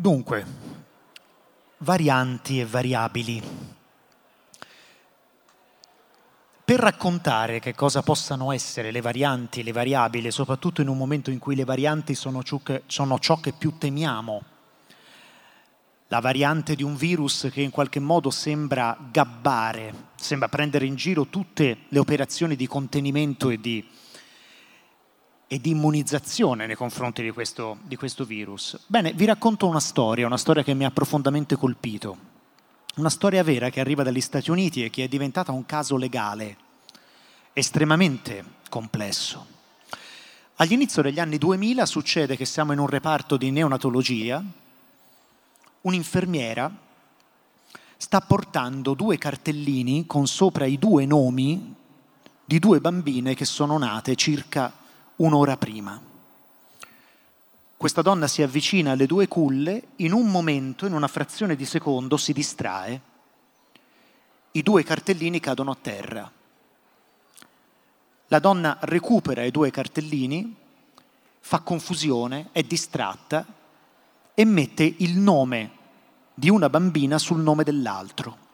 Dunque, varianti e variabili. Per raccontare che cosa possano essere le varianti le variabili, soprattutto in un momento in cui le varianti sono ciò che, sono ciò che più temiamo, la variante di un virus che in qualche modo sembra gabbare, sembra prendere in giro tutte le operazioni di contenimento e di e di immunizzazione nei confronti di questo, di questo virus. Bene, vi racconto una storia, una storia che mi ha profondamente colpito. Una storia vera che arriva dagli Stati Uniti e che è diventata un caso legale estremamente complesso. All'inizio degli anni 2000 succede che siamo in un reparto di neonatologia, un'infermiera sta portando due cartellini con sopra i due nomi di due bambine che sono nate circa un'ora prima. Questa donna si avvicina alle due culle, in un momento, in una frazione di secondo, si distrae, i due cartellini cadono a terra. La donna recupera i due cartellini, fa confusione, è distratta e mette il nome di una bambina sul nome dell'altro.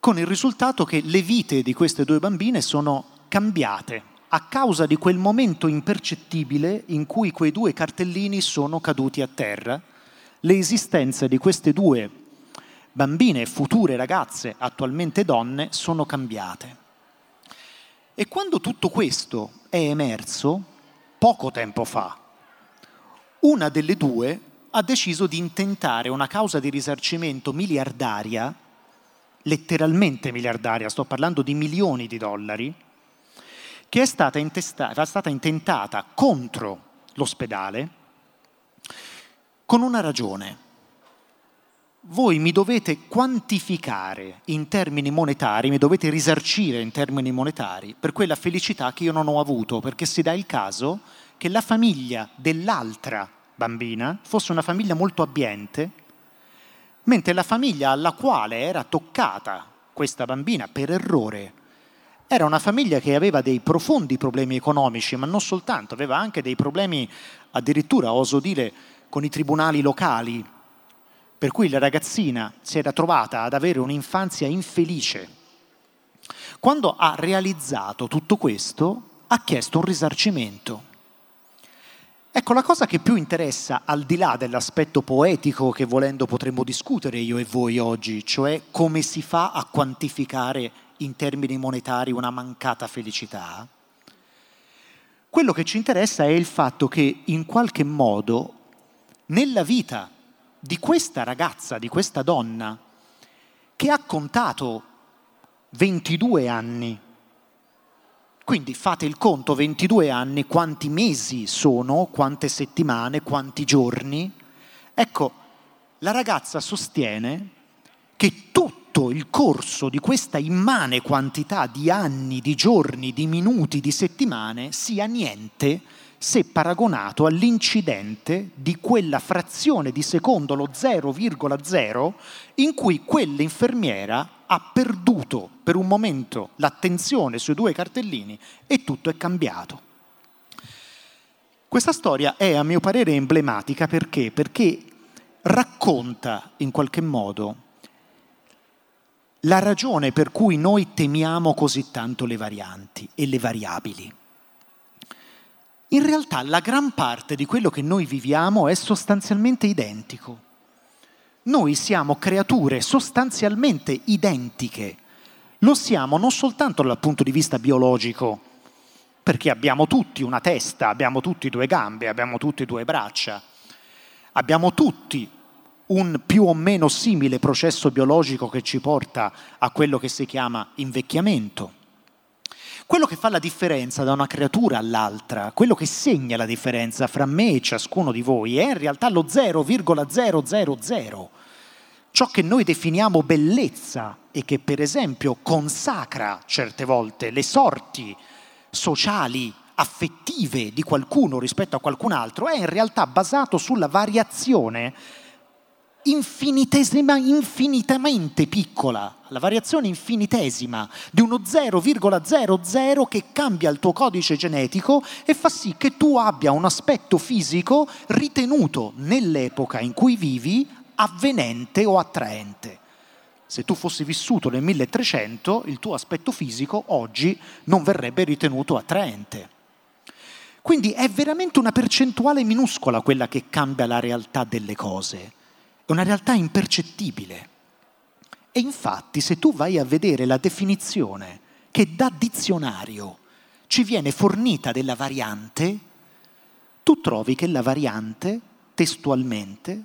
Con il risultato che le vite di queste due bambine sono cambiate a causa di quel momento impercettibile in cui quei due cartellini sono caduti a terra, le di queste due bambine, future ragazze, attualmente donne, sono cambiate. E quando tutto questo è emerso, poco tempo fa, una delle due ha deciso di intentare una causa di risarcimento miliardaria, letteralmente miliardaria, sto parlando di milioni di dollari, che è stata, è stata intentata contro l'ospedale con una ragione. Voi mi dovete quantificare in termini monetari, mi dovete risarcire in termini monetari per quella felicità che io non ho avuto, perché si dà il caso che la famiglia dell'altra bambina fosse una famiglia molto abbiente, mentre la famiglia alla quale era toccata questa bambina per errore era una famiglia che aveva dei profondi problemi economici, ma non soltanto, aveva anche dei problemi addirittura, oso dire, con i tribunali locali, per cui la ragazzina si era trovata ad avere un'infanzia infelice. Quando ha realizzato tutto questo, ha chiesto un risarcimento. Ecco, la cosa che più interessa, al di là dell'aspetto poetico che volendo potremmo discutere io e voi oggi, cioè come si fa a quantificare in termini monetari una mancata felicità, quello che ci interessa è il fatto che in qualche modo nella vita di questa ragazza, di questa donna, che ha contato 22 anni, quindi fate il conto, 22 anni, quanti mesi sono, quante settimane, quanti giorni, ecco, la ragazza sostiene che tutto tutto il corso di questa immane quantità di anni, di giorni, di minuti, di settimane sia niente se paragonato all'incidente di quella frazione di secondo, lo 0,0, in cui quell'infermiera ha perduto per un momento l'attenzione sui due cartellini e tutto è cambiato. Questa storia è a mio parere emblematica perché? Perché racconta in qualche modo la ragione per cui noi temiamo così tanto le varianti e le variabili. In realtà la gran parte di quello che noi viviamo è sostanzialmente identico. Noi siamo creature sostanzialmente identiche. Lo siamo non soltanto dal punto di vista biologico, perché abbiamo tutti una testa, abbiamo tutti due gambe, abbiamo tutti due braccia, abbiamo tutti un più o meno simile processo biologico che ci porta a quello che si chiama invecchiamento. Quello che fa la differenza da una creatura all'altra, quello che segna la differenza fra me e ciascuno di voi è in realtà lo 0,000. Ciò che noi definiamo bellezza e che per esempio consacra certe volte le sorti sociali, affettive di qualcuno rispetto a qualcun altro, è in realtà basato sulla variazione infinitesima, infinitamente piccola, la variazione infinitesima di uno 0,00 che cambia il tuo codice genetico e fa sì che tu abbia un aspetto fisico ritenuto nell'epoca in cui vivi avvenente o attraente. Se tu fossi vissuto nel 1300, il tuo aspetto fisico oggi non verrebbe ritenuto attraente. Quindi è veramente una percentuale minuscola quella che cambia la realtà delle cose è una realtà impercettibile. E infatti se tu vai a vedere la definizione che da dizionario ci viene fornita della variante, tu trovi che la variante, testualmente,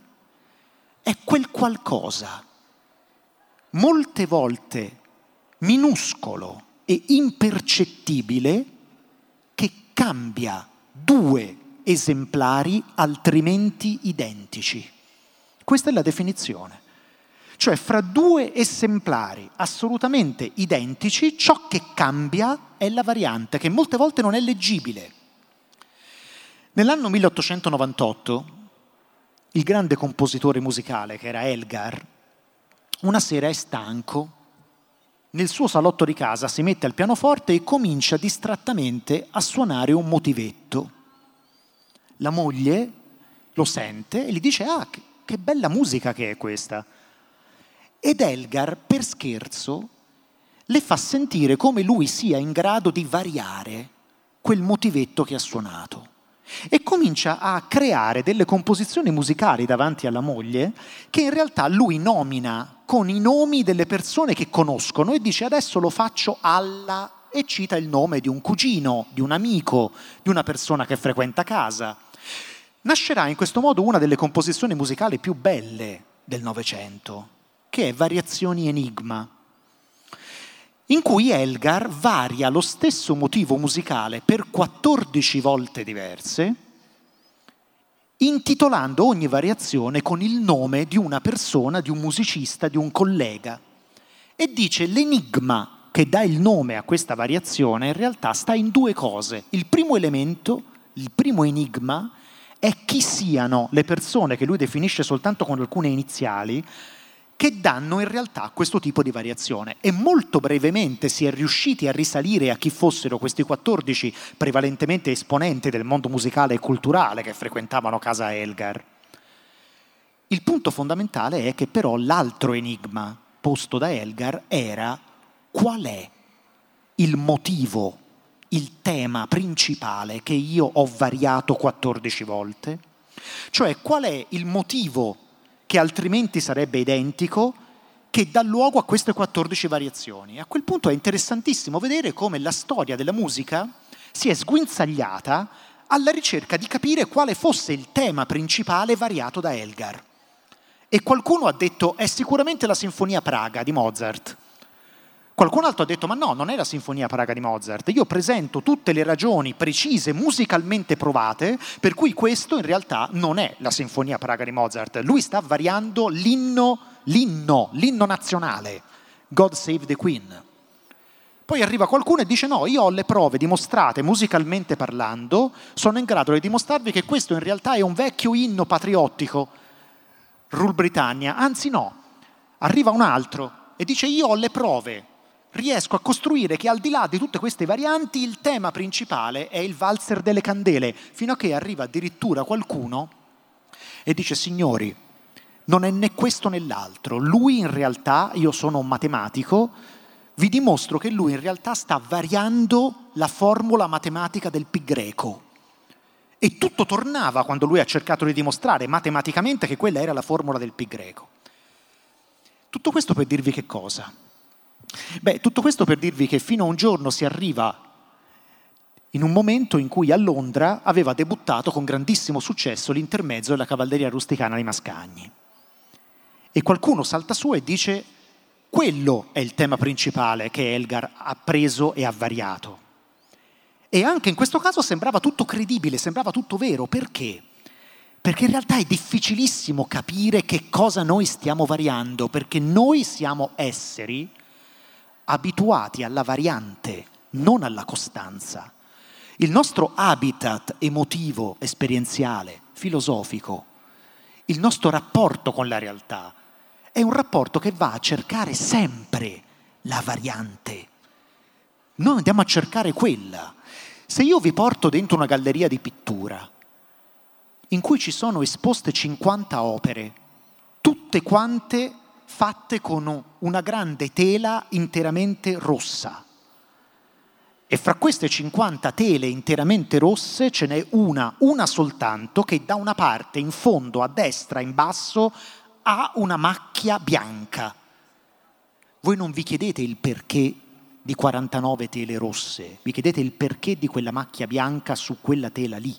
è quel qualcosa molte volte minuscolo e impercettibile che cambia due esemplari altrimenti identici. Questa è la definizione. Cioè fra due esemplari assolutamente identici, ciò che cambia è la variante, che molte volte non è leggibile. Nell'anno 1898, il grande compositore musicale, che era Elgar, una sera è stanco, nel suo salotto di casa si mette al pianoforte e comincia distrattamente a suonare un motivetto. La moglie lo sente e gli dice, ah, che bella musica che è questa. Ed Elgar, per scherzo, le fa sentire come lui sia in grado di variare quel motivetto che ha suonato. E comincia a creare delle composizioni musicali davanti alla moglie che in realtà lui nomina con i nomi delle persone che conoscono e dice adesso lo faccio alla e cita il nome di un cugino, di un amico, di una persona che frequenta casa. Nascerà in questo modo una delle composizioni musicali più belle del Novecento, che è Variazioni Enigma, in cui Elgar varia lo stesso motivo musicale per 14 volte diverse, intitolando ogni variazione con il nome di una persona, di un musicista, di un collega. E dice l'enigma che dà il nome a questa variazione in realtà sta in due cose. Il primo elemento, il primo enigma, è chi siano le persone che lui definisce soltanto con alcune iniziali che danno in realtà questo tipo di variazione. E molto brevemente si è riusciti a risalire a chi fossero questi 14 prevalentemente esponenti del mondo musicale e culturale che frequentavano casa Elgar. Il punto fondamentale è che però l'altro enigma posto da Elgar era qual è il motivo il tema principale che io ho variato 14 volte? Cioè qual è il motivo che altrimenti sarebbe identico che dà luogo a queste 14 variazioni? A quel punto è interessantissimo vedere come la storia della musica si è sguinzagliata alla ricerca di capire quale fosse il tema principale variato da Elgar. E qualcuno ha detto è sicuramente la Sinfonia Praga di Mozart. Qualcun altro ha detto, ma no, non è la Sinfonia Praga di Mozart, io presento tutte le ragioni precise, musicalmente provate, per cui questo in realtà non è la Sinfonia Praga di Mozart, lui sta variando l'inno, l'inno, l'inno nazionale, God Save the Queen. Poi arriva qualcuno e dice no, io ho le prove dimostrate musicalmente parlando, sono in grado di dimostrarvi che questo in realtà è un vecchio inno patriottico, Rule Britannia, anzi no, arriva un altro e dice io ho le prove riesco a costruire che al di là di tutte queste varianti il tema principale è il valzer delle candele, fino a che arriva addirittura qualcuno e dice signori, non è né questo né l'altro, lui in realtà, io sono un matematico, vi dimostro che lui in realtà sta variando la formula matematica del pi greco. E tutto tornava quando lui ha cercato di dimostrare matematicamente che quella era la formula del pi greco. Tutto questo per dirvi che cosa? Beh, tutto questo per dirvi che fino a un giorno si arriva in un momento in cui a Londra aveva debuttato con grandissimo successo l'intermezzo della cavalleria rusticana di Mascagni. E qualcuno salta su e dice quello è il tema principale che Elgar ha preso e ha variato. E anche in questo caso sembrava tutto credibile, sembrava tutto vero. Perché? Perché in realtà è difficilissimo capire che cosa noi stiamo variando, perché noi siamo esseri abituati alla variante, non alla costanza. Il nostro habitat emotivo, esperienziale, filosofico, il nostro rapporto con la realtà è un rapporto che va a cercare sempre la variante. Noi andiamo a cercare quella. Se io vi porto dentro una galleria di pittura in cui ci sono esposte 50 opere, tutte quante fatte con una grande tela interamente rossa, e fra queste 50 tele interamente rosse ce n'è una, una soltanto, che da una parte, in fondo, a destra, in basso, ha una macchia bianca. Voi non vi chiedete il perché di 49 tele rosse, vi chiedete il perché di quella macchia bianca su quella tela lì.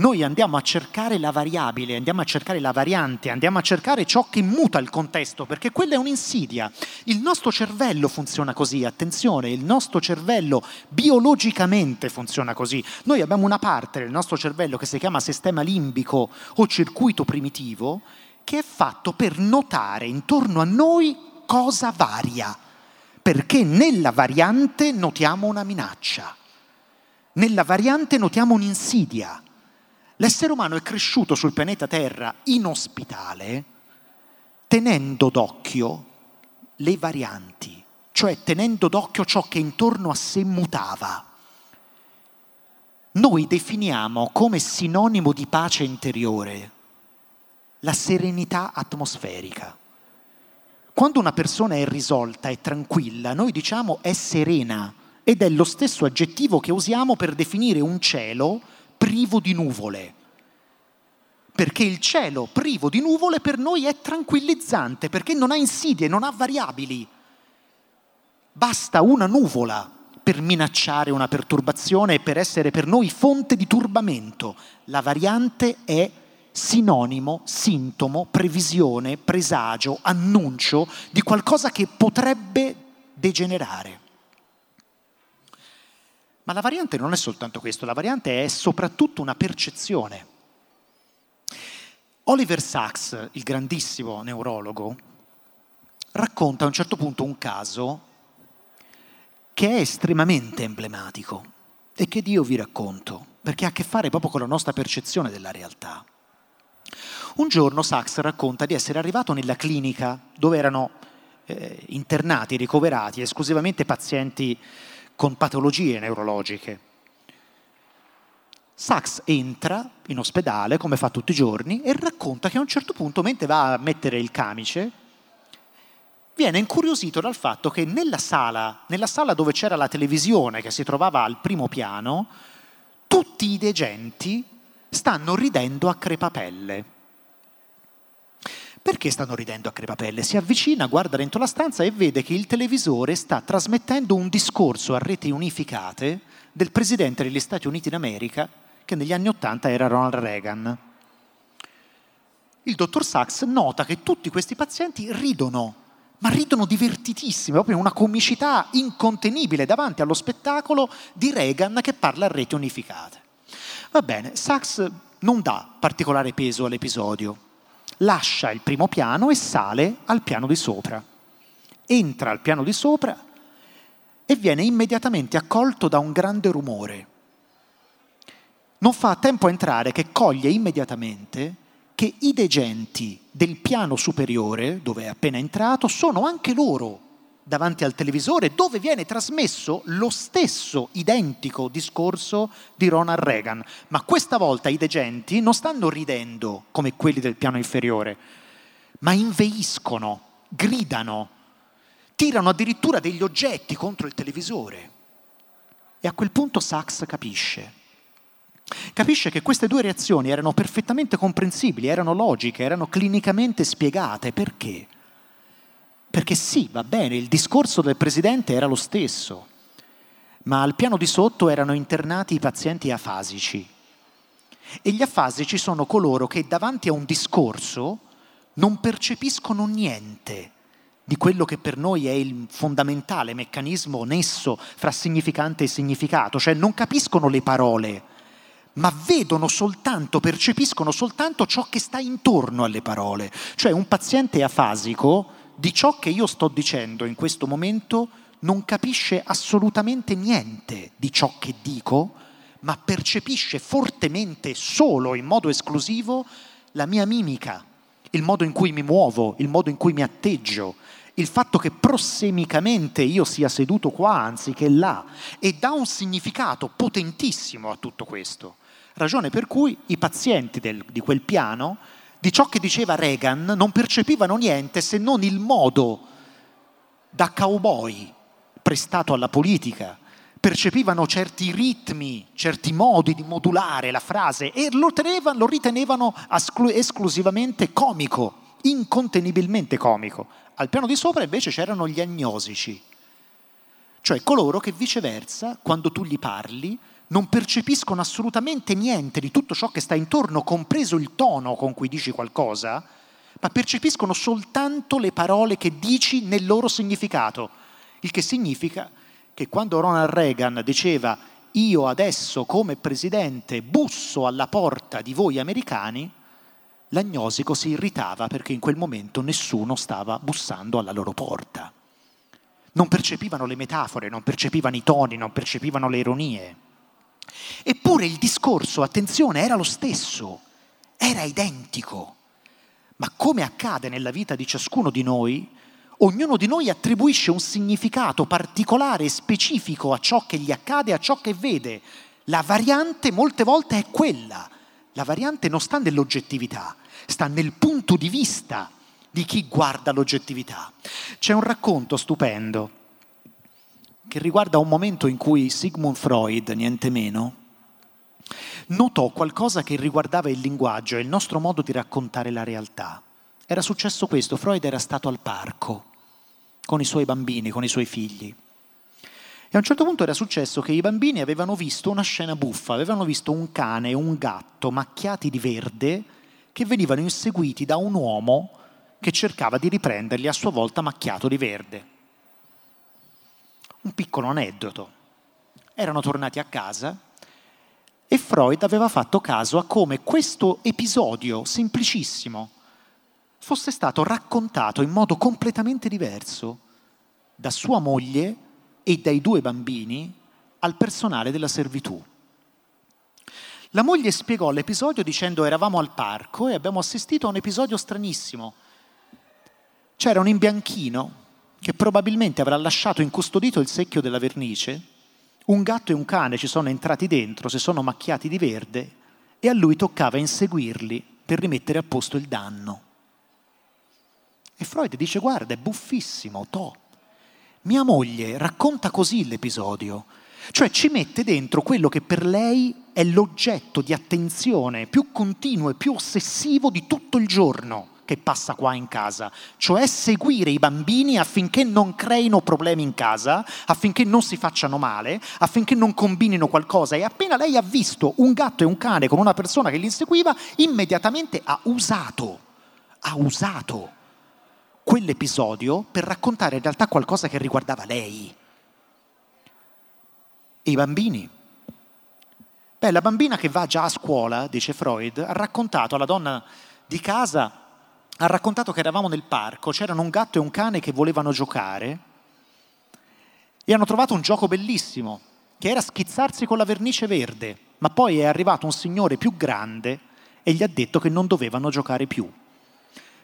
Noi andiamo a cercare la variabile, andiamo a cercare la variante, andiamo a cercare ciò che muta il contesto, perché quella è un'insidia. Il nostro cervello funziona così, attenzione, il nostro cervello biologicamente funziona così. Noi abbiamo una parte del nostro cervello che si chiama sistema limbico o circuito primitivo, che è fatto per notare intorno a noi cosa varia, perché nella variante notiamo una minaccia, nella variante notiamo un'insidia. L'essere umano è cresciuto sul pianeta Terra inospitale tenendo d'occhio le varianti, cioè tenendo d'occhio ciò che intorno a sé mutava. Noi definiamo come sinonimo di pace interiore la serenità atmosferica. Quando una persona è risolta e tranquilla, noi diciamo è serena ed è lo stesso aggettivo che usiamo per definire un cielo privo di nuvole. Perché il cielo privo di nuvole per noi è tranquillizzante, perché non ha insidie, non ha variabili. Basta una nuvola per minacciare una perturbazione e per essere per noi fonte di turbamento. La variante è sinonimo, sintomo, previsione, presagio, annuncio di qualcosa che potrebbe degenerare. Ma la variante non è soltanto questo, la variante è soprattutto una percezione. Oliver Sacks, il grandissimo neurologo, racconta a un certo punto un caso che è estremamente emblematico e che Dio vi racconto, perché ha a che fare proprio con la nostra percezione della realtà. Un giorno Sachs racconta di essere arrivato nella clinica dove erano eh, internati, ricoverati esclusivamente pazienti con patologie neurologiche. Sachs entra in ospedale, come fa tutti i giorni, e racconta che a un certo punto, mentre va a mettere il camice, viene incuriosito dal fatto che nella sala, nella sala dove c'era la televisione che si trovava al primo piano, tutti i degenti stanno ridendo a crepapelle. Perché stanno ridendo a crepapelle? Si avvicina, guarda dentro la stanza e vede che il televisore sta trasmettendo un discorso a reti unificate del presidente degli Stati Uniti d'America, che negli anni Ottanta era Ronald Reagan. Il dottor Sachs nota che tutti questi pazienti ridono, ma ridono divertitissimi, proprio una comicità incontenibile davanti allo spettacolo di Reagan che parla a reti unificate. Va bene, Sachs non dà particolare peso all'episodio, lascia il primo piano e sale al piano di sopra. Entra al piano di sopra e viene immediatamente accolto da un grande rumore. Non fa tempo a entrare che coglie immediatamente che i degenti del piano superiore, dove è appena entrato, sono anche loro davanti al televisore dove viene trasmesso lo stesso identico discorso di Ronald Reagan. Ma questa volta i degenti non stanno ridendo come quelli del piano inferiore, ma inveiscono, gridano, tirano addirittura degli oggetti contro il televisore. E a quel punto Sachs capisce. Capisce che queste due reazioni erano perfettamente comprensibili, erano logiche, erano clinicamente spiegate. Perché? Perché sì, va bene, il discorso del presidente era lo stesso, ma al piano di sotto erano internati i pazienti afasici. E gli afasici sono coloro che davanti a un discorso non percepiscono niente di quello che per noi è il fondamentale meccanismo nesso fra significante e significato, cioè non capiscono le parole, ma vedono soltanto, percepiscono soltanto ciò che sta intorno alle parole. Cioè un paziente afasico di ciò che io sto dicendo in questo momento non capisce assolutamente niente di ciò che dico, ma percepisce fortemente, solo in modo esclusivo, la mia mimica, il modo in cui mi muovo, il modo in cui mi atteggio, il fatto che prossemicamente io sia seduto qua anziché là e dà un significato potentissimo a tutto questo. Ragione per cui i pazienti del, di quel piano, di ciò che diceva Reagan, non percepivano niente se non il modo da cowboy prestato alla politica, percepivano certi ritmi, certi modi di modulare la frase e lo, tenevano, lo ritenevano esclusivamente comico, incontenibilmente comico. Al piano di sopra invece c'erano gli agnosici, cioè coloro che viceversa, quando tu gli parli, non percepiscono assolutamente niente di tutto ciò che sta intorno, compreso il tono con cui dici qualcosa, ma percepiscono soltanto le parole che dici nel loro significato, il che significa che quando Ronald Reagan diceva io adesso come presidente busso alla porta di voi americani, l'agnosico si irritava perché in quel momento nessuno stava bussando alla loro porta. Non percepivano le metafore, non percepivano i toni, non percepivano le ironie. Eppure il discorso, attenzione, era lo stesso, era identico. Ma come accade nella vita di ciascuno di noi, ognuno di noi attribuisce un significato particolare e specifico a ciò che gli accade, a ciò che vede. La variante molte volte è quella. La variante non sta nell'oggettività, sta nel punto di vista di chi guarda l'oggettività. C'è un racconto stupendo che riguarda un momento in cui Sigmund Freud, niente meno, notò qualcosa che riguardava il linguaggio e il nostro modo di raccontare la realtà. Era successo questo, Freud era stato al parco con i suoi bambini, con i suoi figli. E a un certo punto era successo che i bambini avevano visto una scena buffa, avevano visto un cane e un gatto macchiati di verde che venivano inseguiti da un uomo che cercava di riprenderli a sua volta macchiato di verde. Un piccolo aneddoto. Erano tornati a casa e Freud aveva fatto caso a come questo episodio semplicissimo fosse stato raccontato in modo completamente diverso da sua moglie e dai due bambini al personale della servitù. La moglie spiegò l'episodio dicendo eravamo al parco e abbiamo assistito a un episodio stranissimo. C'era un imbianchino che probabilmente avrà lasciato incustodito il secchio della vernice, un gatto e un cane ci sono entrati dentro, si sono macchiati di verde e a lui toccava inseguirli per rimettere a posto il danno. E Freud dice guarda, è buffissimo, to. Mia moglie racconta così l'episodio, cioè ci mette dentro quello che per lei è l'oggetto di attenzione più continuo e più ossessivo di tutto il giorno che passa qua in casa, cioè seguire i bambini affinché non creino problemi in casa, affinché non si facciano male, affinché non combinino qualcosa. E appena lei ha visto un gatto e un cane con una persona che li inseguiva, immediatamente ha usato, ha usato quell'episodio per raccontare in realtà qualcosa che riguardava lei. E i bambini? Beh, la bambina che va già a scuola, dice Freud, ha raccontato alla donna di casa, ha raccontato che eravamo nel parco, c'erano un gatto e un cane che volevano giocare e hanno trovato un gioco bellissimo, che era schizzarsi con la vernice verde, ma poi è arrivato un signore più grande e gli ha detto che non dovevano giocare più.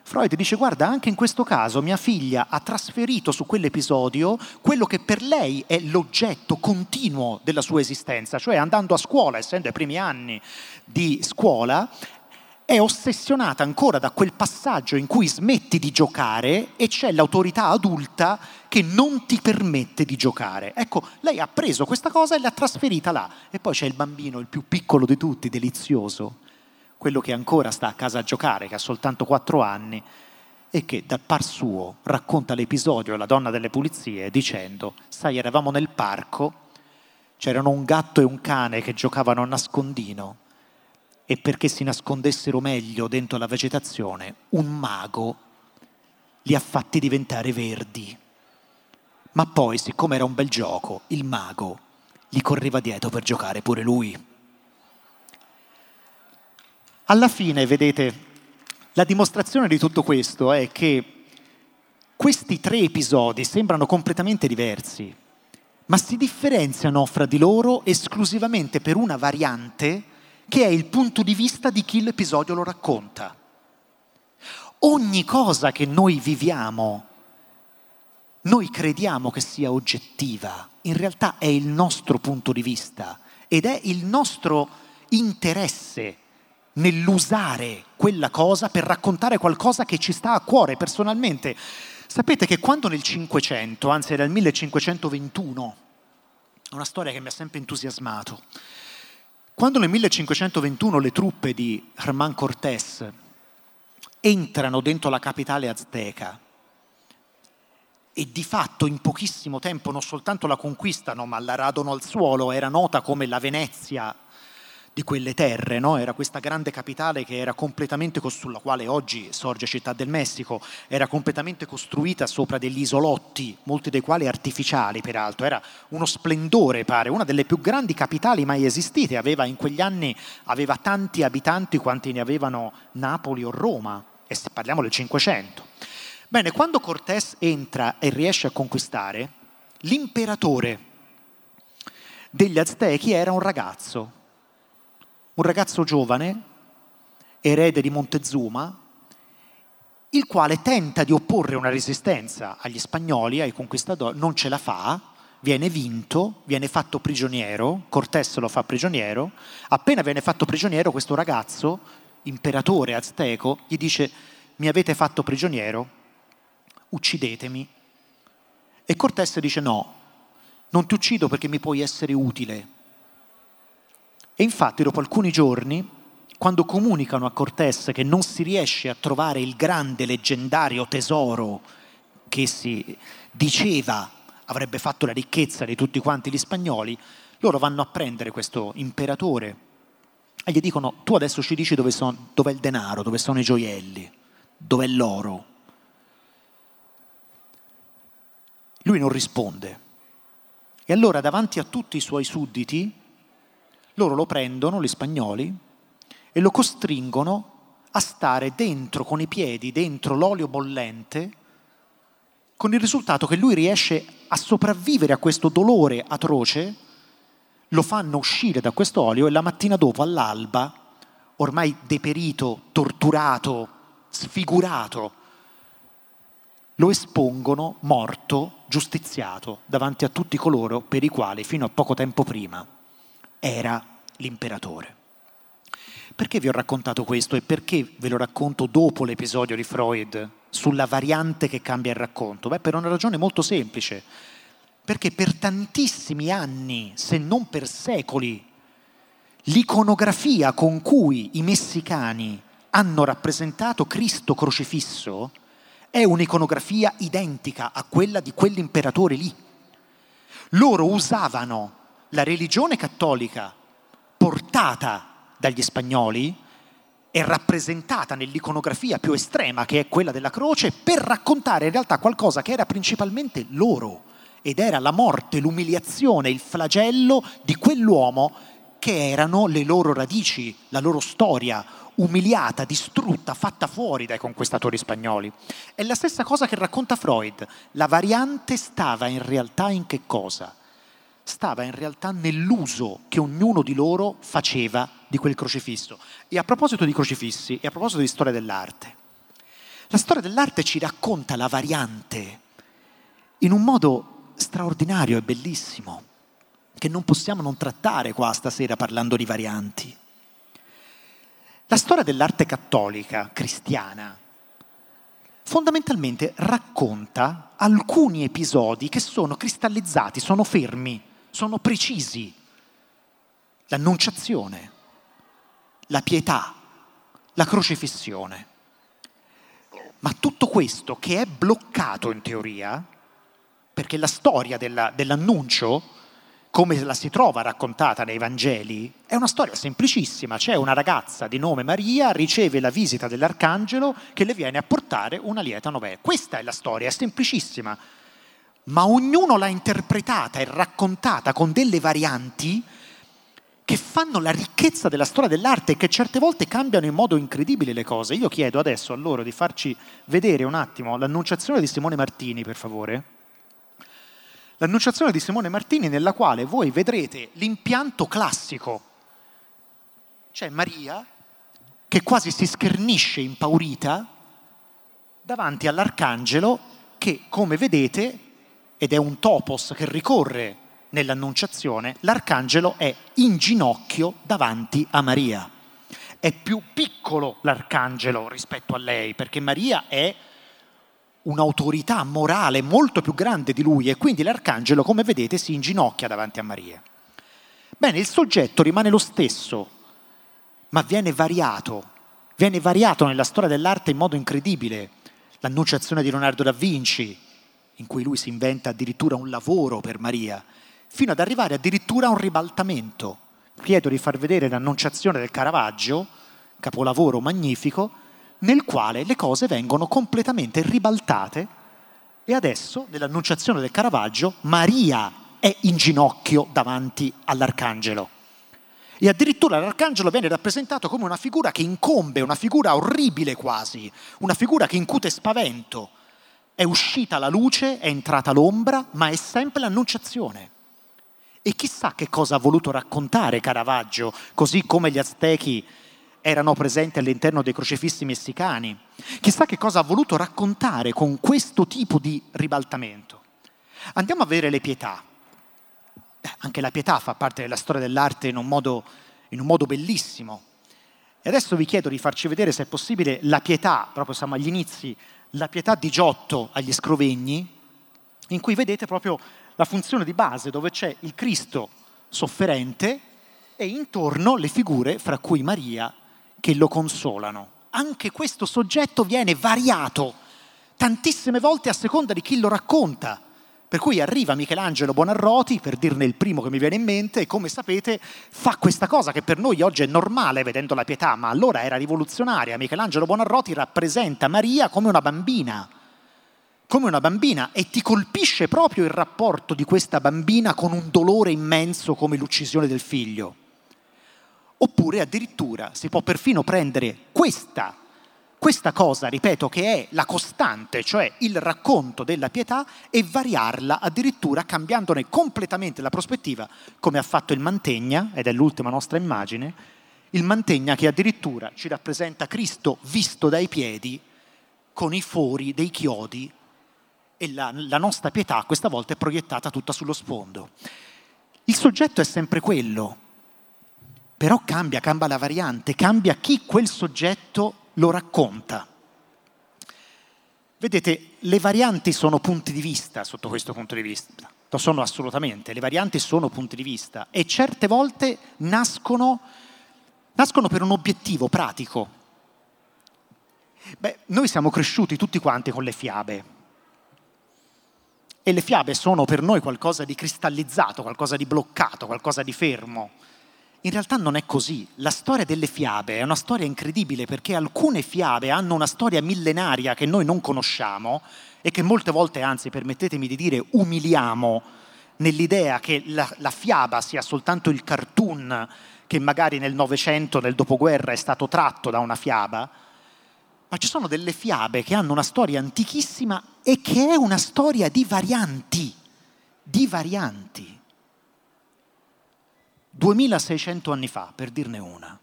Freud dice guarda, anche in questo caso mia figlia ha trasferito su quell'episodio quello che per lei è l'oggetto continuo della sua esistenza, cioè andando a scuola, essendo ai primi anni di scuola, è ossessionata ancora da quel passaggio in cui smetti di giocare e c'è l'autorità adulta che non ti permette di giocare. Ecco, lei ha preso questa cosa e l'ha trasferita là. E poi c'è il bambino, il più piccolo di tutti, delizioso, quello che ancora sta a casa a giocare, che ha soltanto quattro anni, e che dal par suo racconta l'episodio alla donna delle pulizie dicendo, sai, eravamo nel parco, c'erano un gatto e un cane che giocavano a nascondino e perché si nascondessero meglio dentro la vegetazione, un mago li ha fatti diventare verdi. Ma poi, siccome era un bel gioco, il mago gli correva dietro per giocare pure lui. Alla fine, vedete, la dimostrazione di tutto questo è che questi tre episodi sembrano completamente diversi, ma si differenziano fra di loro esclusivamente per una variante che è il punto di vista di chi l'episodio lo racconta. Ogni cosa che noi viviamo, noi crediamo che sia oggettiva, in realtà è il nostro punto di vista ed è il nostro interesse nell'usare quella cosa per raccontare qualcosa che ci sta a cuore personalmente. Sapete che quando nel 500, anzi era il 1521, è una storia che mi ha sempre entusiasmato, quando nel 1521 le truppe di Germán Cortés entrano dentro la capitale azteca e di fatto in pochissimo tempo non soltanto la conquistano, ma la radono al suolo, era nota come la Venezia di quelle terre, no? era questa grande capitale che era completamente, sulla quale oggi sorge Città del Messico, era completamente costruita sopra degli isolotti, molti dei quali artificiali peraltro, era uno splendore pare, una delle più grandi capitali mai esistite, aveva in quegli anni aveva tanti abitanti quanti ne avevano Napoli o Roma, e parliamo del Cinquecento. Bene, quando Cortés entra e riesce a conquistare, l'imperatore degli Aztechi era un ragazzo, un ragazzo giovane, erede di Montezuma, il quale tenta di opporre una resistenza agli spagnoli, ai conquistatori, non ce la fa, viene vinto, viene fatto prigioniero, Cortés lo fa prigioniero, appena viene fatto prigioniero questo ragazzo, imperatore azteco, gli dice mi avete fatto prigioniero, uccidetemi. E Cortés dice no, non ti uccido perché mi puoi essere utile, e infatti dopo alcuni giorni, quando comunicano a Cortés che non si riesce a trovare il grande leggendario tesoro che si diceva avrebbe fatto la ricchezza di tutti quanti gli spagnoli, loro vanno a prendere questo imperatore e gli dicono tu adesso ci dici dove, sono, dove è il denaro, dove sono i gioielli, dove è l'oro. Lui non risponde. E allora davanti a tutti i suoi sudditi loro lo prendono, gli spagnoli, e lo costringono a stare dentro, con i piedi, dentro l'olio bollente, con il risultato che lui riesce a sopravvivere a questo dolore atroce, lo fanno uscire da questo olio e la mattina dopo, all'alba, ormai deperito, torturato, sfigurato, lo espongono morto, giustiziato, davanti a tutti coloro per i quali fino a poco tempo prima era l'imperatore. Perché vi ho raccontato questo e perché ve lo racconto dopo l'episodio di Freud sulla variante che cambia il racconto? Beh, per una ragione molto semplice. Perché per tantissimi anni, se non per secoli, l'iconografia con cui i messicani hanno rappresentato Cristo crocifisso è un'iconografia identica a quella di quell'imperatore lì. Loro usavano la religione cattolica portata dagli spagnoli è rappresentata nell'iconografia più estrema, che è quella della croce, per raccontare in realtà qualcosa che era principalmente loro, ed era la morte, l'umiliazione, il flagello di quell'uomo che erano le loro radici, la loro storia, umiliata, distrutta, fatta fuori dai conquistatori spagnoli. È la stessa cosa che racconta Freud. La variante stava in realtà in che cosa? Stava in realtà nell'uso che ognuno di loro faceva di quel crocifisso. E a proposito di crocifissi e a proposito di storia dell'arte, la storia dell'arte ci racconta la variante in un modo straordinario e bellissimo, che non possiamo non trattare qua stasera parlando di varianti. La storia dell'arte cattolica, cristiana, fondamentalmente racconta alcuni episodi che sono cristallizzati, sono fermi sono precisi. L'annunciazione, la pietà, la crocifissione. Ma tutto questo che è bloccato in teoria, perché la storia della, dell'annuncio, come la si trova raccontata nei Vangeli, è una storia semplicissima. C'è una ragazza di nome Maria, riceve la visita dell'arcangelo che le viene a portare una lieta novella. Questa è la storia, è semplicissima ma ognuno l'ha interpretata e raccontata con delle varianti che fanno la ricchezza della storia dell'arte e che certe volte cambiano in modo incredibile le cose. Io chiedo adesso a loro di farci vedere un attimo l'annunciazione di Simone Martini, per favore. L'annunciazione di Simone Martini nella quale voi vedrete l'impianto classico c'è Maria che quasi si schernisce impaurita davanti all'arcangelo che, come vedete, ed è un topos che ricorre nell'annunciazione, l'arcangelo è in ginocchio davanti a Maria. È più piccolo l'arcangelo rispetto a lei, perché Maria è un'autorità morale molto più grande di lui e quindi l'arcangelo, come vedete, si inginocchia davanti a Maria. Bene, il soggetto rimane lo stesso, ma viene variato, viene variato nella storia dell'arte in modo incredibile. L'annunciazione di Leonardo da Vinci, in cui lui si inventa addirittura un lavoro per Maria, fino ad arrivare addirittura a un ribaltamento. Chiedo di far vedere l'annunciazione del Caravaggio, capolavoro magnifico, nel quale le cose vengono completamente ribaltate e adesso, nell'annunciazione del Caravaggio, Maria è in ginocchio davanti all'arcangelo. E addirittura l'arcangelo viene rappresentato come una figura che incombe, una figura orribile quasi, una figura che incute spavento. È uscita la luce, è entrata l'ombra, ma è sempre l'annunciazione. E chissà che cosa ha voluto raccontare Caravaggio, così come gli aztechi erano presenti all'interno dei crocefissi messicani. Chissà che cosa ha voluto raccontare con questo tipo di ribaltamento. Andiamo a vedere le pietà. Eh, anche la pietà fa parte della storia dell'arte in un modo, in un modo bellissimo. E adesso vi chiedo di farci vedere, se è possibile, la pietà, proprio siamo agli inizi, la pietà di Giotto agli Scrovegni, in cui vedete proprio la funzione di base, dove c'è il Cristo sofferente e intorno le figure, fra cui Maria che lo consolano. Anche questo soggetto viene variato tantissime volte a seconda di chi lo racconta. Per cui arriva Michelangelo Bonarroti, per dirne il primo che mi viene in mente, e come sapete fa questa cosa che per noi oggi è normale vedendo la pietà, ma allora era rivoluzionaria. Michelangelo Bonarroti rappresenta Maria come una bambina, come una bambina e ti colpisce proprio il rapporto di questa bambina con un dolore immenso come l'uccisione del figlio. Oppure addirittura si può perfino prendere questa, questa cosa, ripeto, che è la costante, cioè il racconto della pietà, e variarla addirittura cambiandone completamente la prospettiva, come ha fatto il Mantegna, ed è l'ultima nostra immagine, il Mantegna che addirittura ci rappresenta Cristo visto dai piedi con i fori dei chiodi e la, la nostra pietà questa volta è proiettata tutta sullo sfondo. Il soggetto è sempre quello, però cambia, cambia la variante, cambia chi quel soggetto lo racconta. Vedete, le varianti sono punti di vista sotto questo punto di vista, lo sono assolutamente, le varianti sono punti di vista e certe volte nascono, nascono per un obiettivo pratico. Beh, noi siamo cresciuti tutti quanti con le fiabe e le fiabe sono per noi qualcosa di cristallizzato, qualcosa di bloccato, qualcosa di fermo. In realtà non è così. La storia delle fiabe è una storia incredibile perché alcune fiabe hanno una storia millenaria che noi non conosciamo e che molte volte, anzi permettetemi di dire, umiliamo nell'idea che la, la fiaba sia soltanto il cartoon che magari nel Novecento, nel dopoguerra, è stato tratto da una fiaba, ma ci sono delle fiabe che hanno una storia antichissima e che è una storia di varianti, di varianti. 2600 anni fa, per dirne una.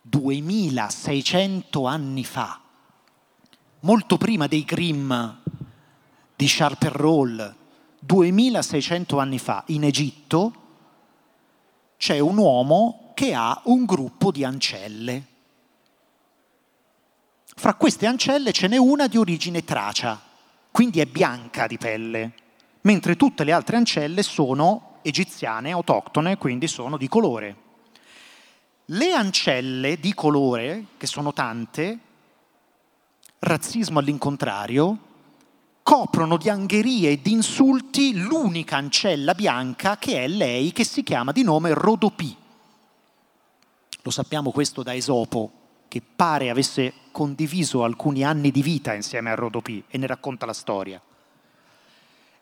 2600 anni fa, molto prima dei Grimm di Sharper Roll, 2600 anni fa, in Egitto, c'è un uomo che ha un gruppo di ancelle. Fra queste ancelle ce n'è una di origine tracia, quindi è bianca di pelle, mentre tutte le altre ancelle sono egiziane, autoctone, quindi sono di colore. Le ancelle di colore, che sono tante, razzismo all'incontrario, coprono di angherie e di insulti l'unica ancella bianca che è lei, che si chiama di nome Rodopì. Lo sappiamo questo da Esopo, che pare avesse condiviso alcuni anni di vita insieme a Rodopì e ne racconta la storia.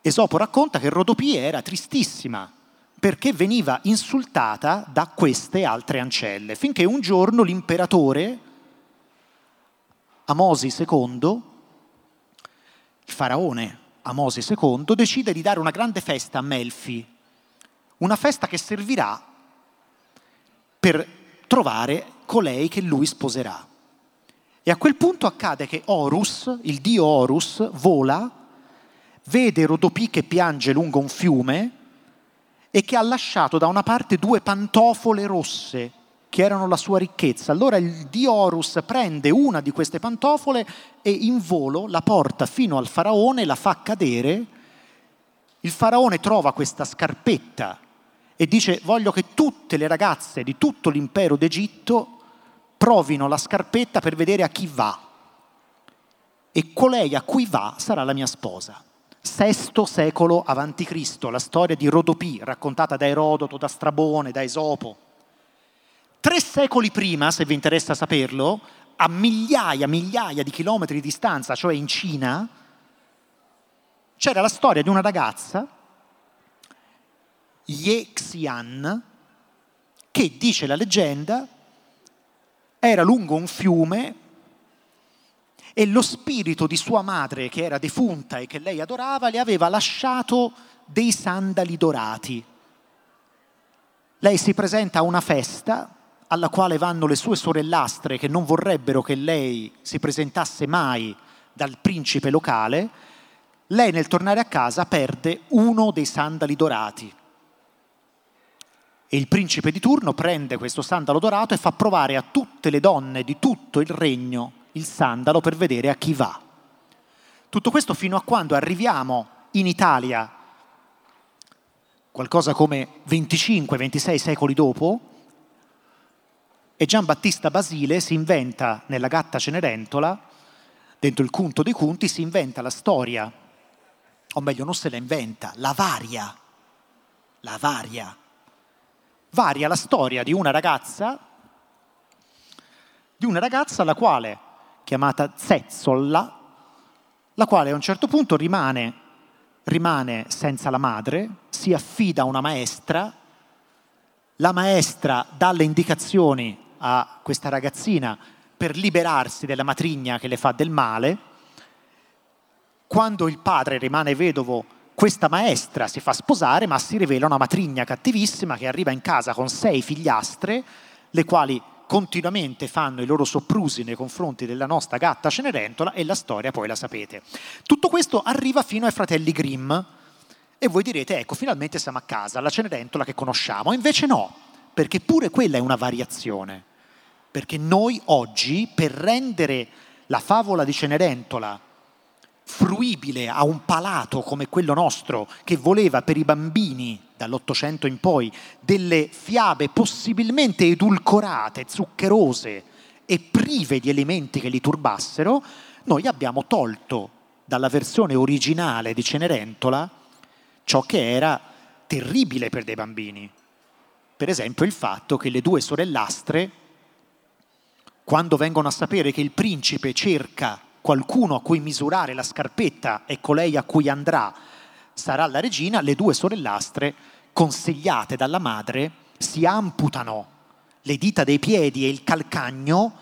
Esopo racconta che Rodopie era tristissima perché veniva insultata da queste altre ancelle, finché un giorno l'imperatore Amosi II, il faraone Amosi II, decide di dare una grande festa a Melfi, una festa che servirà per trovare colei che lui sposerà. E a quel punto accade che Horus, il dio Horus, vola, vede Rodopì che piange lungo un fiume e che ha lasciato da una parte due pantofole rosse che erano la sua ricchezza. Allora il dio Horus prende una di queste pantofole e in volo la porta fino al faraone, la fa cadere. Il faraone trova questa scarpetta e dice voglio che tutte le ragazze di tutto l'impero d'Egitto provino la scarpetta per vedere a chi va. E colei a cui va sarà la mia sposa. Sesto secolo Cristo, la storia di Rodopì, raccontata da Erodoto, da Strabone, da Esopo. Tre secoli prima, se vi interessa saperlo, a migliaia, migliaia di chilometri di distanza, cioè in Cina, c'era la storia di una ragazza, Ye Xian, che dice la leggenda, era lungo un fiume e lo spirito di sua madre, che era defunta e che lei adorava, le aveva lasciato dei sandali dorati. Lei si presenta a una festa alla quale vanno le sue sorellastre che non vorrebbero che lei si presentasse mai dal principe locale. Lei nel tornare a casa perde uno dei sandali dorati. E il principe di turno prende questo sandalo dorato e fa provare a tutte le donne di tutto il regno il sandalo per vedere a chi va. Tutto questo fino a quando arriviamo in Italia, qualcosa come 25-26 secoli dopo, e Gian Battista Basile si inventa nella gatta Cenerentola, dentro il Cunto dei Cunti, si inventa la storia, o meglio non se la inventa, la varia, la varia. Varia la storia di una ragazza, di una ragazza alla quale chiamata Zezzolla, la quale a un certo punto rimane, rimane senza la madre, si affida a una maestra, la maestra dà le indicazioni a questa ragazzina per liberarsi della matrigna che le fa del male. Quando il padre rimane vedovo, questa maestra si fa sposare, ma si rivela una matrigna cattivissima che arriva in casa con sei figliastre, le quali continuamente fanno i loro soprusi nei confronti della nostra gatta Cenerentola e la storia poi la sapete. Tutto questo arriva fino ai fratelli Grimm e voi direte ecco finalmente siamo a casa, la Cenerentola che conosciamo, invece no, perché pure quella è una variazione, perché noi oggi per rendere la favola di Cenerentola fruibile a un palato come quello nostro, che voleva per i bambini dall'Ottocento in poi delle fiabe possibilmente edulcorate, zuccherose e prive di elementi che li turbassero, noi abbiamo tolto dalla versione originale di Cenerentola ciò che era terribile per dei bambini. Per esempio il fatto che le due sorellastre, quando vengono a sapere che il principe cerca qualcuno a cui misurare la scarpetta e colei a cui andrà sarà la regina, le due sorellastre, consigliate dalla madre, si amputano le dita dei piedi e il calcagno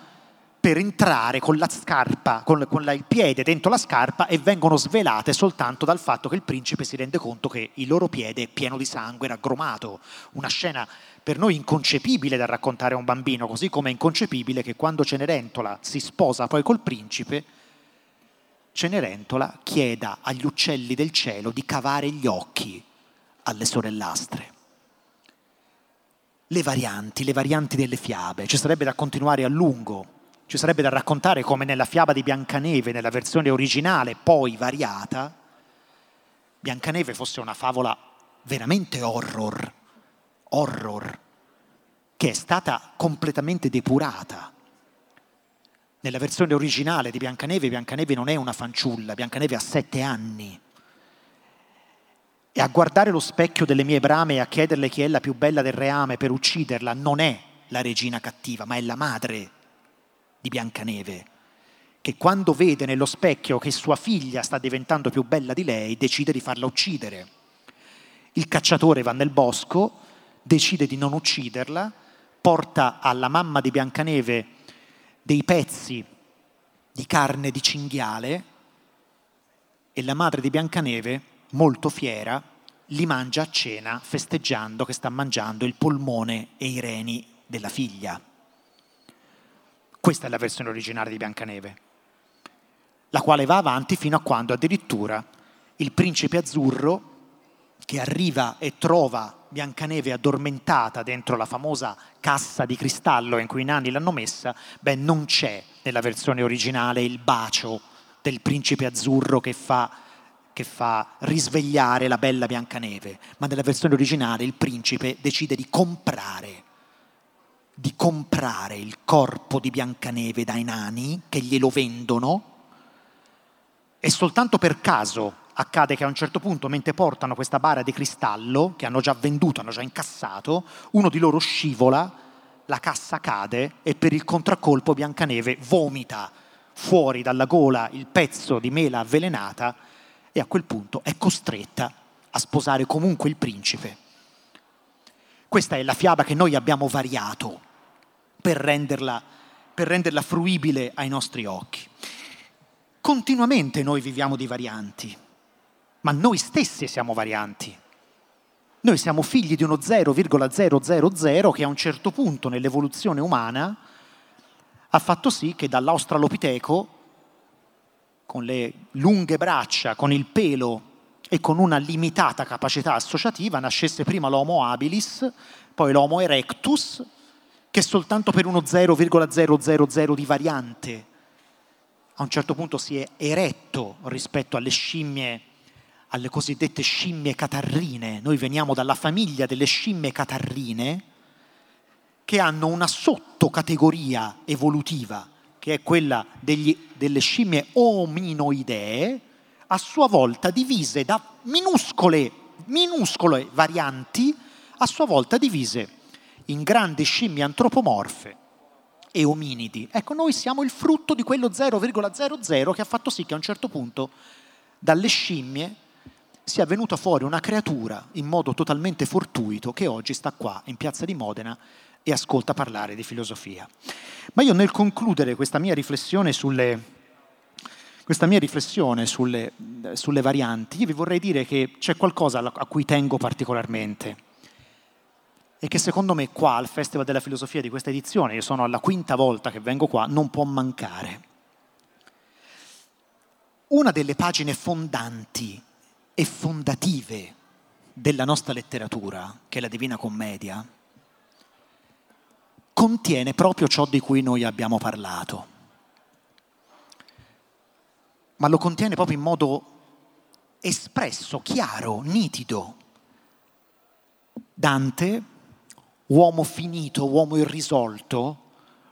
per entrare con la scarpa, con, con la, il piede dentro la scarpa e vengono svelate soltanto dal fatto che il principe si rende conto che il loro piede è pieno di sangue, raggromato. Una scena per noi inconcepibile da raccontare a un bambino, così come è inconcepibile che quando Cenerentola si sposa poi col principe, Cenerentola chieda agli uccelli del cielo di cavare gli occhi alle sorellastre. Le varianti, le varianti delle fiabe, ci sarebbe da continuare a lungo, ci sarebbe da raccontare come nella fiaba di Biancaneve, nella versione originale, poi variata, Biancaneve fosse una favola veramente horror, horror, che è stata completamente depurata nella versione originale di Biancaneve, Biancaneve non è una fanciulla, Biancaneve ha sette anni. E a guardare lo specchio delle mie brame e a chiederle chi è la più bella del reame per ucciderla non è la regina cattiva, ma è la madre di Biancaneve, che quando vede nello specchio che sua figlia sta diventando più bella di lei, decide di farla uccidere. Il cacciatore va nel bosco, decide di non ucciderla, porta alla mamma di Biancaneve dei pezzi di carne di cinghiale e la madre di Biancaneve, molto fiera, li mangia a cena festeggiando che sta mangiando il polmone e i reni della figlia. Questa è la versione originale di Biancaneve, la quale va avanti fino a quando addirittura il principe azzurro che arriva e trova Biancaneve addormentata dentro la famosa cassa di cristallo in cui i nani l'hanno messa, beh, non c'è nella versione originale il bacio del principe azzurro che fa, che fa risvegliare la bella Biancaneve, ma nella versione originale il principe decide di comprare, di comprare il corpo di Biancaneve dai nani che glielo vendono e soltanto per caso accade che a un certo punto, mentre portano questa bara di cristallo, che hanno già venduto, hanno già incassato, uno di loro scivola, la cassa cade e per il contraccolpo Biancaneve vomita fuori dalla gola il pezzo di mela avvelenata e a quel punto è costretta a sposare comunque il principe. Questa è la fiaba che noi abbiamo variato per renderla, per renderla fruibile ai nostri occhi. Continuamente noi viviamo di varianti ma noi stessi siamo varianti. Noi siamo figli di uno 0,000 che a un certo punto nell'evoluzione umana ha fatto sì che dall'australopiteco, con le lunghe braccia, con il pelo e con una limitata capacità associativa, nascesse prima l'Homo habilis, poi l'Homo erectus, che soltanto per uno 0,000 di variante a un certo punto si è eretto rispetto alle scimmie alle cosiddette scimmie catarrine. Noi veniamo dalla famiglia delle scimmie catarrine che hanno una sottocategoria evolutiva, che è quella degli, delle scimmie ominoidee, a sua volta divise da minuscole, minuscole varianti, a sua volta divise in grandi scimmie antropomorfe e ominidi. Ecco, noi siamo il frutto di quello 0,00 che ha fatto sì che a un certo punto dalle scimmie sia venuta fuori una creatura in modo totalmente fortuito che oggi sta qua in piazza di Modena e ascolta parlare di filosofia. Ma io nel concludere questa mia riflessione sulle, questa mia riflessione sulle, sulle varianti, io vi vorrei dire che c'è qualcosa a cui tengo particolarmente e che secondo me qua al Festival della Filosofia di questa edizione, io sono alla quinta volta che vengo qua, non può mancare. Una delle pagine fondanti e fondative della nostra letteratura, che è la Divina Commedia, contiene proprio ciò di cui noi abbiamo parlato, ma lo contiene proprio in modo espresso, chiaro, nitido. Dante, uomo finito, uomo irrisolto,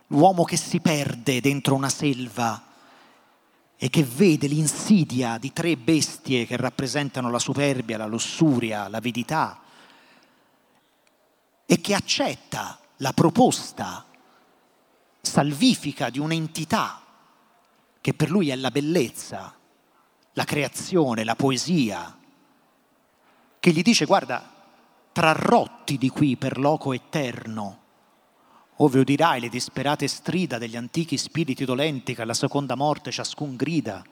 l'uomo che si perde dentro una selva e che vede l'insidia di tre bestie che rappresentano la superbia, la lussuria, l'avidità e che accetta la proposta salvifica di un'entità che per lui è la bellezza, la creazione, la poesia, che gli dice guarda, trarrotti di qui per loco eterno, ove udirai le disperate strida degli antichi spiriti dolenti che alla seconda morte ciascun grida.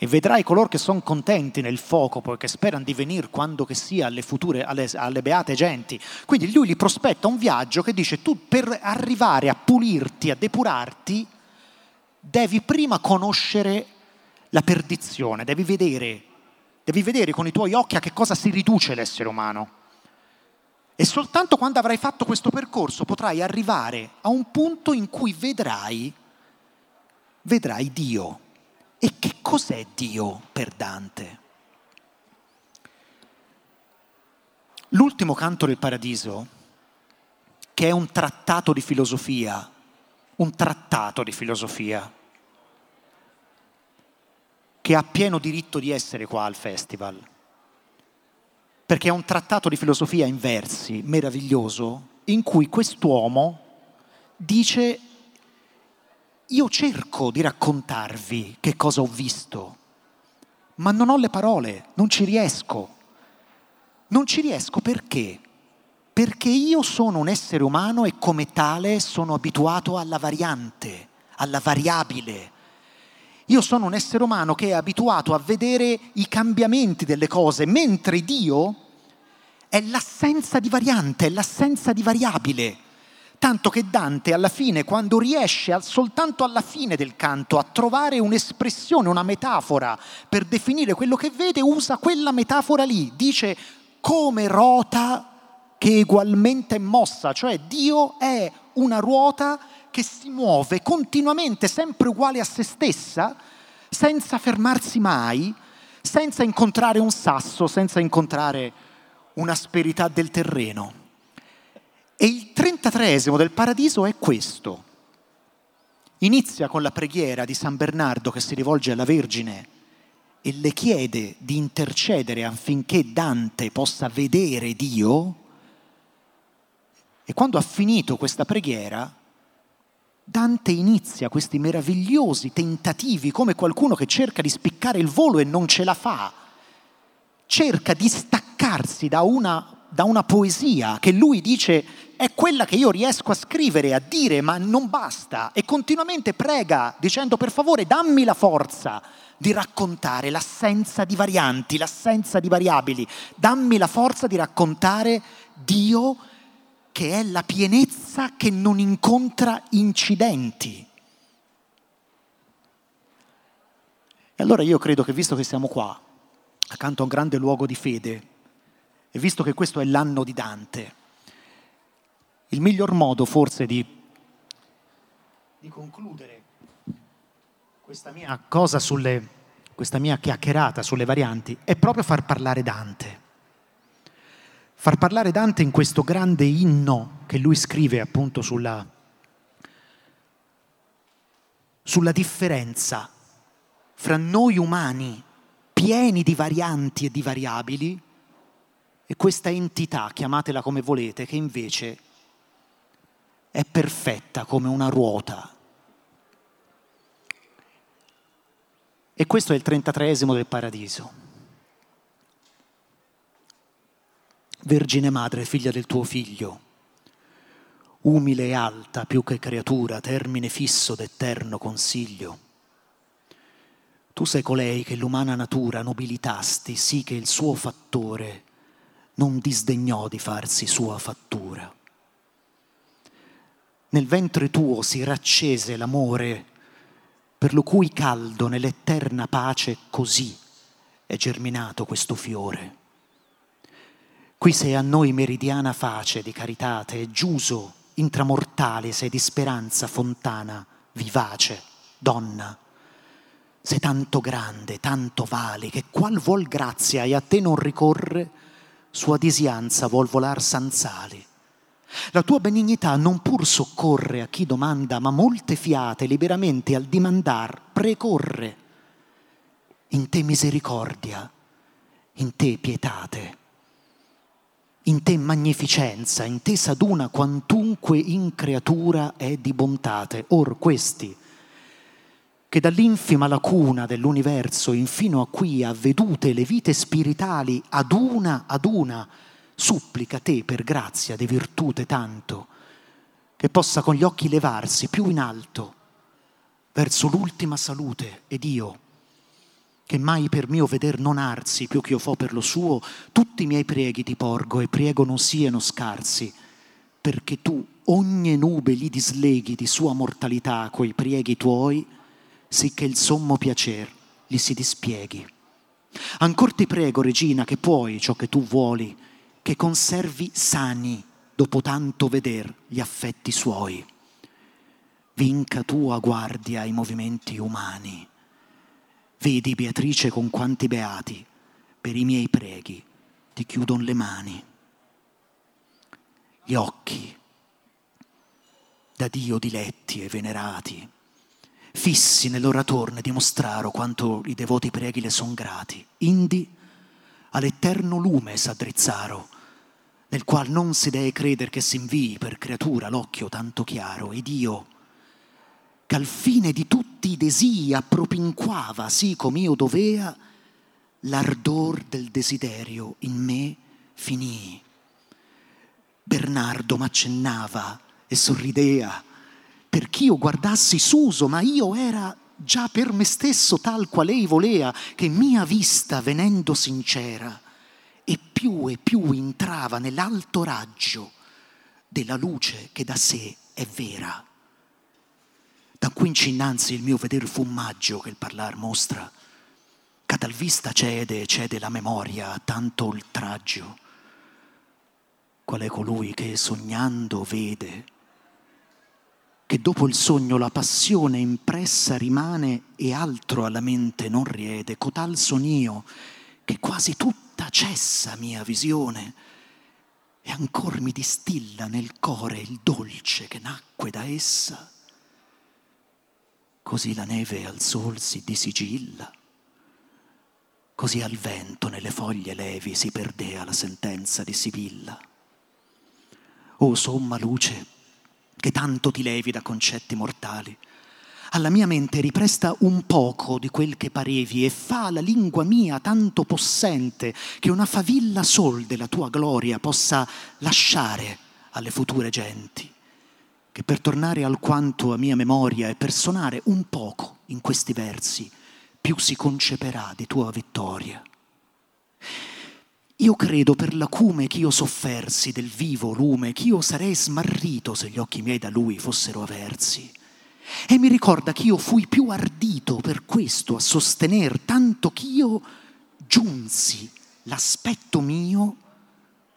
E vedrai coloro che sono contenti nel fuoco, poiché sperano di venire quando che sia alle future, alle, alle beate genti. Quindi lui gli prospetta un viaggio che dice tu per arrivare a pulirti, a depurarti, devi prima conoscere la perdizione, devi vedere, devi vedere con i tuoi occhi a che cosa si riduce l'essere umano. E soltanto quando avrai fatto questo percorso potrai arrivare a un punto in cui vedrai, vedrai Dio. E che cos'è Dio per Dante? L'ultimo canto del paradiso, che è un trattato di filosofia, un trattato di filosofia, che ha pieno diritto di essere qua al festival perché è un trattato di filosofia in versi meraviglioso in cui quest'uomo dice io cerco di raccontarvi che cosa ho visto, ma non ho le parole, non ci riesco. Non ci riesco perché? Perché io sono un essere umano e come tale sono abituato alla variante, alla variabile, io sono un essere umano che è abituato a vedere i cambiamenti delle cose, mentre Dio è l'assenza di variante, è l'assenza di variabile. Tanto che Dante alla fine, quando riesce soltanto alla fine del canto a trovare un'espressione, una metafora per definire quello che vede, usa quella metafora lì. Dice come rota che egualmente è mossa, cioè Dio è una ruota che si muove continuamente, sempre uguale a se stessa, senza fermarsi mai, senza incontrare un sasso, senza incontrare un'asperità del terreno. E il 33 del paradiso è questo. Inizia con la preghiera di San Bernardo che si rivolge alla Vergine e le chiede di intercedere affinché Dante possa vedere Dio. E quando ha finito questa preghiera, Dante inizia questi meravigliosi tentativi come qualcuno che cerca di spiccare il volo e non ce la fa. Cerca di staccarsi da una da una poesia che lui dice è quella che io riesco a scrivere, a dire, ma non basta. E continuamente prega dicendo per favore dammi la forza di raccontare l'assenza di varianti, l'assenza di variabili. Dammi la forza di raccontare Dio che è la pienezza che non incontra incidenti. E allora io credo che visto che siamo qua, accanto a un grande luogo di fede, e visto che questo è l'anno di Dante, il miglior modo forse di, di concludere questa mia cosa sulle, questa mia chiacchierata sulle varianti è proprio far parlare Dante. Far parlare Dante in questo grande inno che lui scrive appunto sulla, sulla differenza fra noi umani pieni di varianti e di variabili e questa entità, chiamatela come volete, che invece è perfetta come una ruota. E questo è il 33 del paradiso. Vergine madre, figlia del tuo figlio, umile e alta più che creatura, termine fisso d'eterno consiglio. Tu sei colei che l'umana natura nobilitasti, sì che il suo fattore non disdegnò di farsi sua fattura. Nel ventre tuo si raccese l'amore, per lo cui caldo nell'eterna pace così è germinato questo fiore. Qui sei a noi meridiana face di caritate giuso intramortale sei di speranza fontana, vivace, donna. Sei tanto grande, tanto vali, che qual vuol grazia e a te non ricorre, sua disianza vuol volar sanzali. La tua benignità non pur soccorre a chi domanda, ma molte fiate liberamente al dimandar precorre. In te misericordia, in te pietate, in te magnificenza, in te s'aduna quantunque in creatura è di bontate. Or questi, che dall'infima lacuna dell'universo infino a qui ha vedute le vite spiritali ad una ad una, supplica te per grazia di virtute tanto, che possa con gli occhi levarsi più in alto verso l'ultima salute ed io, che mai per mio veder non arsi più che io fo per lo suo, tutti i miei preghi ti porgo e priego non siano scarsi, perché tu ogni nube gli disleghi di sua mortalità coi prieghi tuoi, sicché il sommo piacer gli si dispieghi. Ancor ti prego, Regina, che puoi ciò che tu vuoli, che conservi sani dopo tanto veder gli affetti suoi. Vinca tua guardia ai movimenti umani. Vedi, Beatrice, con quanti beati per i miei preghi ti chiudon le mani. Gli occhi da Dio diletti e venerati fissi nell'oratorne dimostraro quanto i devoti preghi le son grati. Indi all'eterno lume s'addrizzaro, nel qual non si dee creder che s'invii per creatura l'occhio tanto chiaro, ed io, che fine di tutti i desii appropinquava, sì com'io dovea, l'ardor del desiderio in me finì. Bernardo m'accennava e sorridea, perch'io guardassi Suso, ma io era già per me stesso tal qual ei volea, che mia vista venendo sincera, e più e più entrava nell'alto raggio della luce che da sé è vera. Da qui innanzi il mio veder fumaggio che il parlar mostra, che tal vista cede, cede la memoria a tanto oltraggio. Qual è colui che sognando vede che dopo il sogno la passione impressa rimane e altro alla mente non riede, cotal sonio che quasi tutta cessa mia visione e ancor mi distilla nel core il dolce che nacque da essa. Così la neve al sol si disigilla, così al vento nelle foglie levi si perdea la sentenza di Sibilla. O somma luce, che tanto ti levi da concetti mortali. Alla mia mente ripresta un poco di quel che parevi e fa la lingua mia tanto possente che una favilla sol della tua gloria possa lasciare alle future genti, che per tornare alquanto a mia memoria e per suonare un poco in questi versi, più si conceperà di tua vittoria. Io credo per l'acume ch'io soffersi del vivo lume, ch'io sarei smarrito se gli occhi miei da lui fossero aversi. E mi ricorda ch'io fui più ardito per questo a sostener, tanto ch'io giunsi l'aspetto mio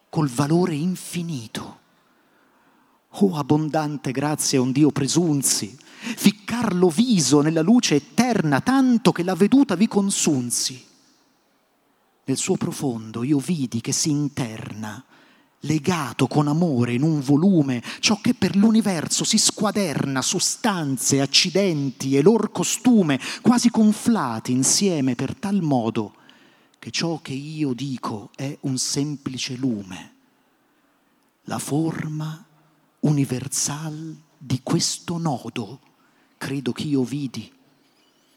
col valore infinito. Oh abbondante grazia un Dio presunzi, ficcarlo viso nella luce eterna tanto che la veduta vi consunzi. Nel suo profondo io vidi che si interna, legato con amore in un volume, ciò che per l'universo si squaderna, sostanze, accidenti e lor costume, quasi conflati insieme per tal modo che ciò che io dico è un semplice lume, la forma universal di questo nodo, credo che io vidi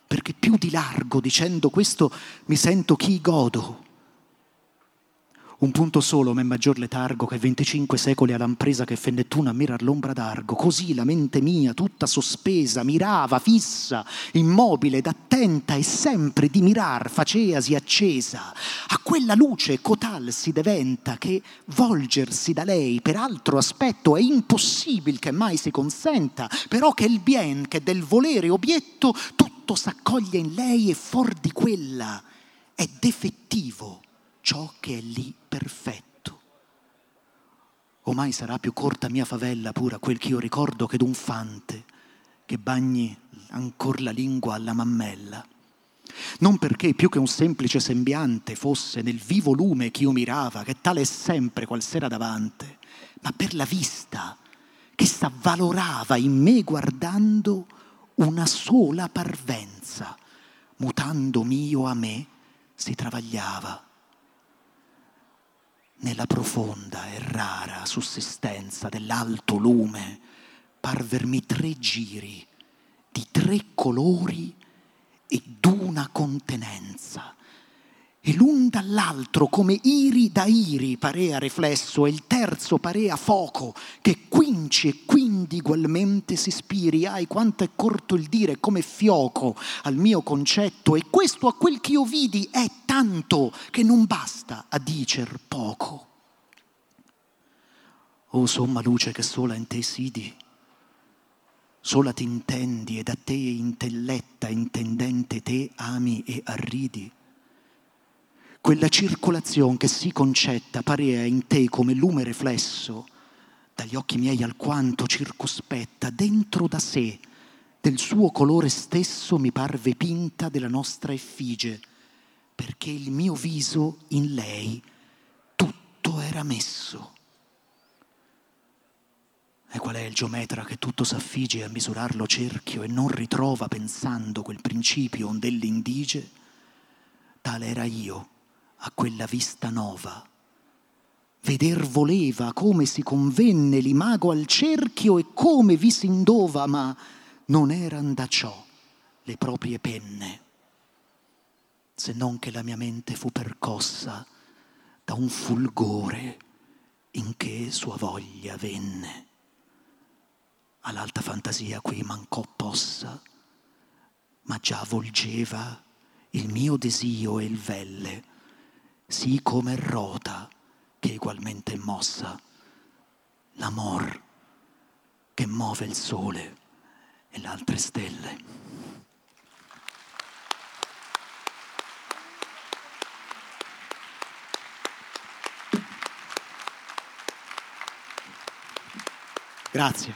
perché più di largo dicendo questo mi sento chi godo. Un punto solo m'è maggior letargo che 25 secoli all'ampresa che fennettuna a mirar l'ombra d'argo. Così la mente mia, tutta sospesa, mirava, fissa, immobile ed attenta e sempre di mirar faceasi accesa. A quella luce cotal si diventa che volgersi da lei per altro aspetto è impossibile che mai si consenta, però che il bien che del volere obietto tutto s'accoglie in lei e for di quella è defettivo ciò che è lì perfetto. O mai sarà più corta mia favella pura quel che io ricordo che d'un fante che bagni ancor la lingua alla mammella. Non perché più che un semplice sembiante fosse nel vivo lume che io mirava, che tale è sempre qual sera davante, ma per la vista che s'avvalorava in me guardando una sola parvenza, mutando mio a me si travagliava nella profonda e rara sussistenza dell'alto lume, parvermi tre giri di tre colori e d'una contenenza, e l'un dall'altro come iri da iri parea riflesso e il terzo parea fuoco che quinci e quindi ugualmente si spiri. Ai quanto è corto il dire come fioco al mio concetto e questo a quel che io vidi è tanto che non basta a dicer poco. O somma luce che sola in te sidi sola t'intendi ed a te intelletta intendente te ami e arridi quella circolazione che si concetta parea in te come lume riflesso dagli occhi miei alquanto circospetta dentro da sé del suo colore stesso mi parve pinta della nostra effigie perché il mio viso in lei tutto era messo. E qual è il geometra che tutto s'affige a misurarlo cerchio e non ritrova pensando quel principio dell'indige tale era io a quella vista nova. Veder voleva come si convenne l'imago al cerchio e come vi si indova, ma non eran da ciò le proprie penne, se non che la mia mente fu percossa da un fulgore in che sua voglia venne. All'alta fantasia qui mancò possa, ma già volgeva il mio desio e il velle sì come rota che egualmente è mossa l'amor che muove il sole e le altre stelle. Grazie.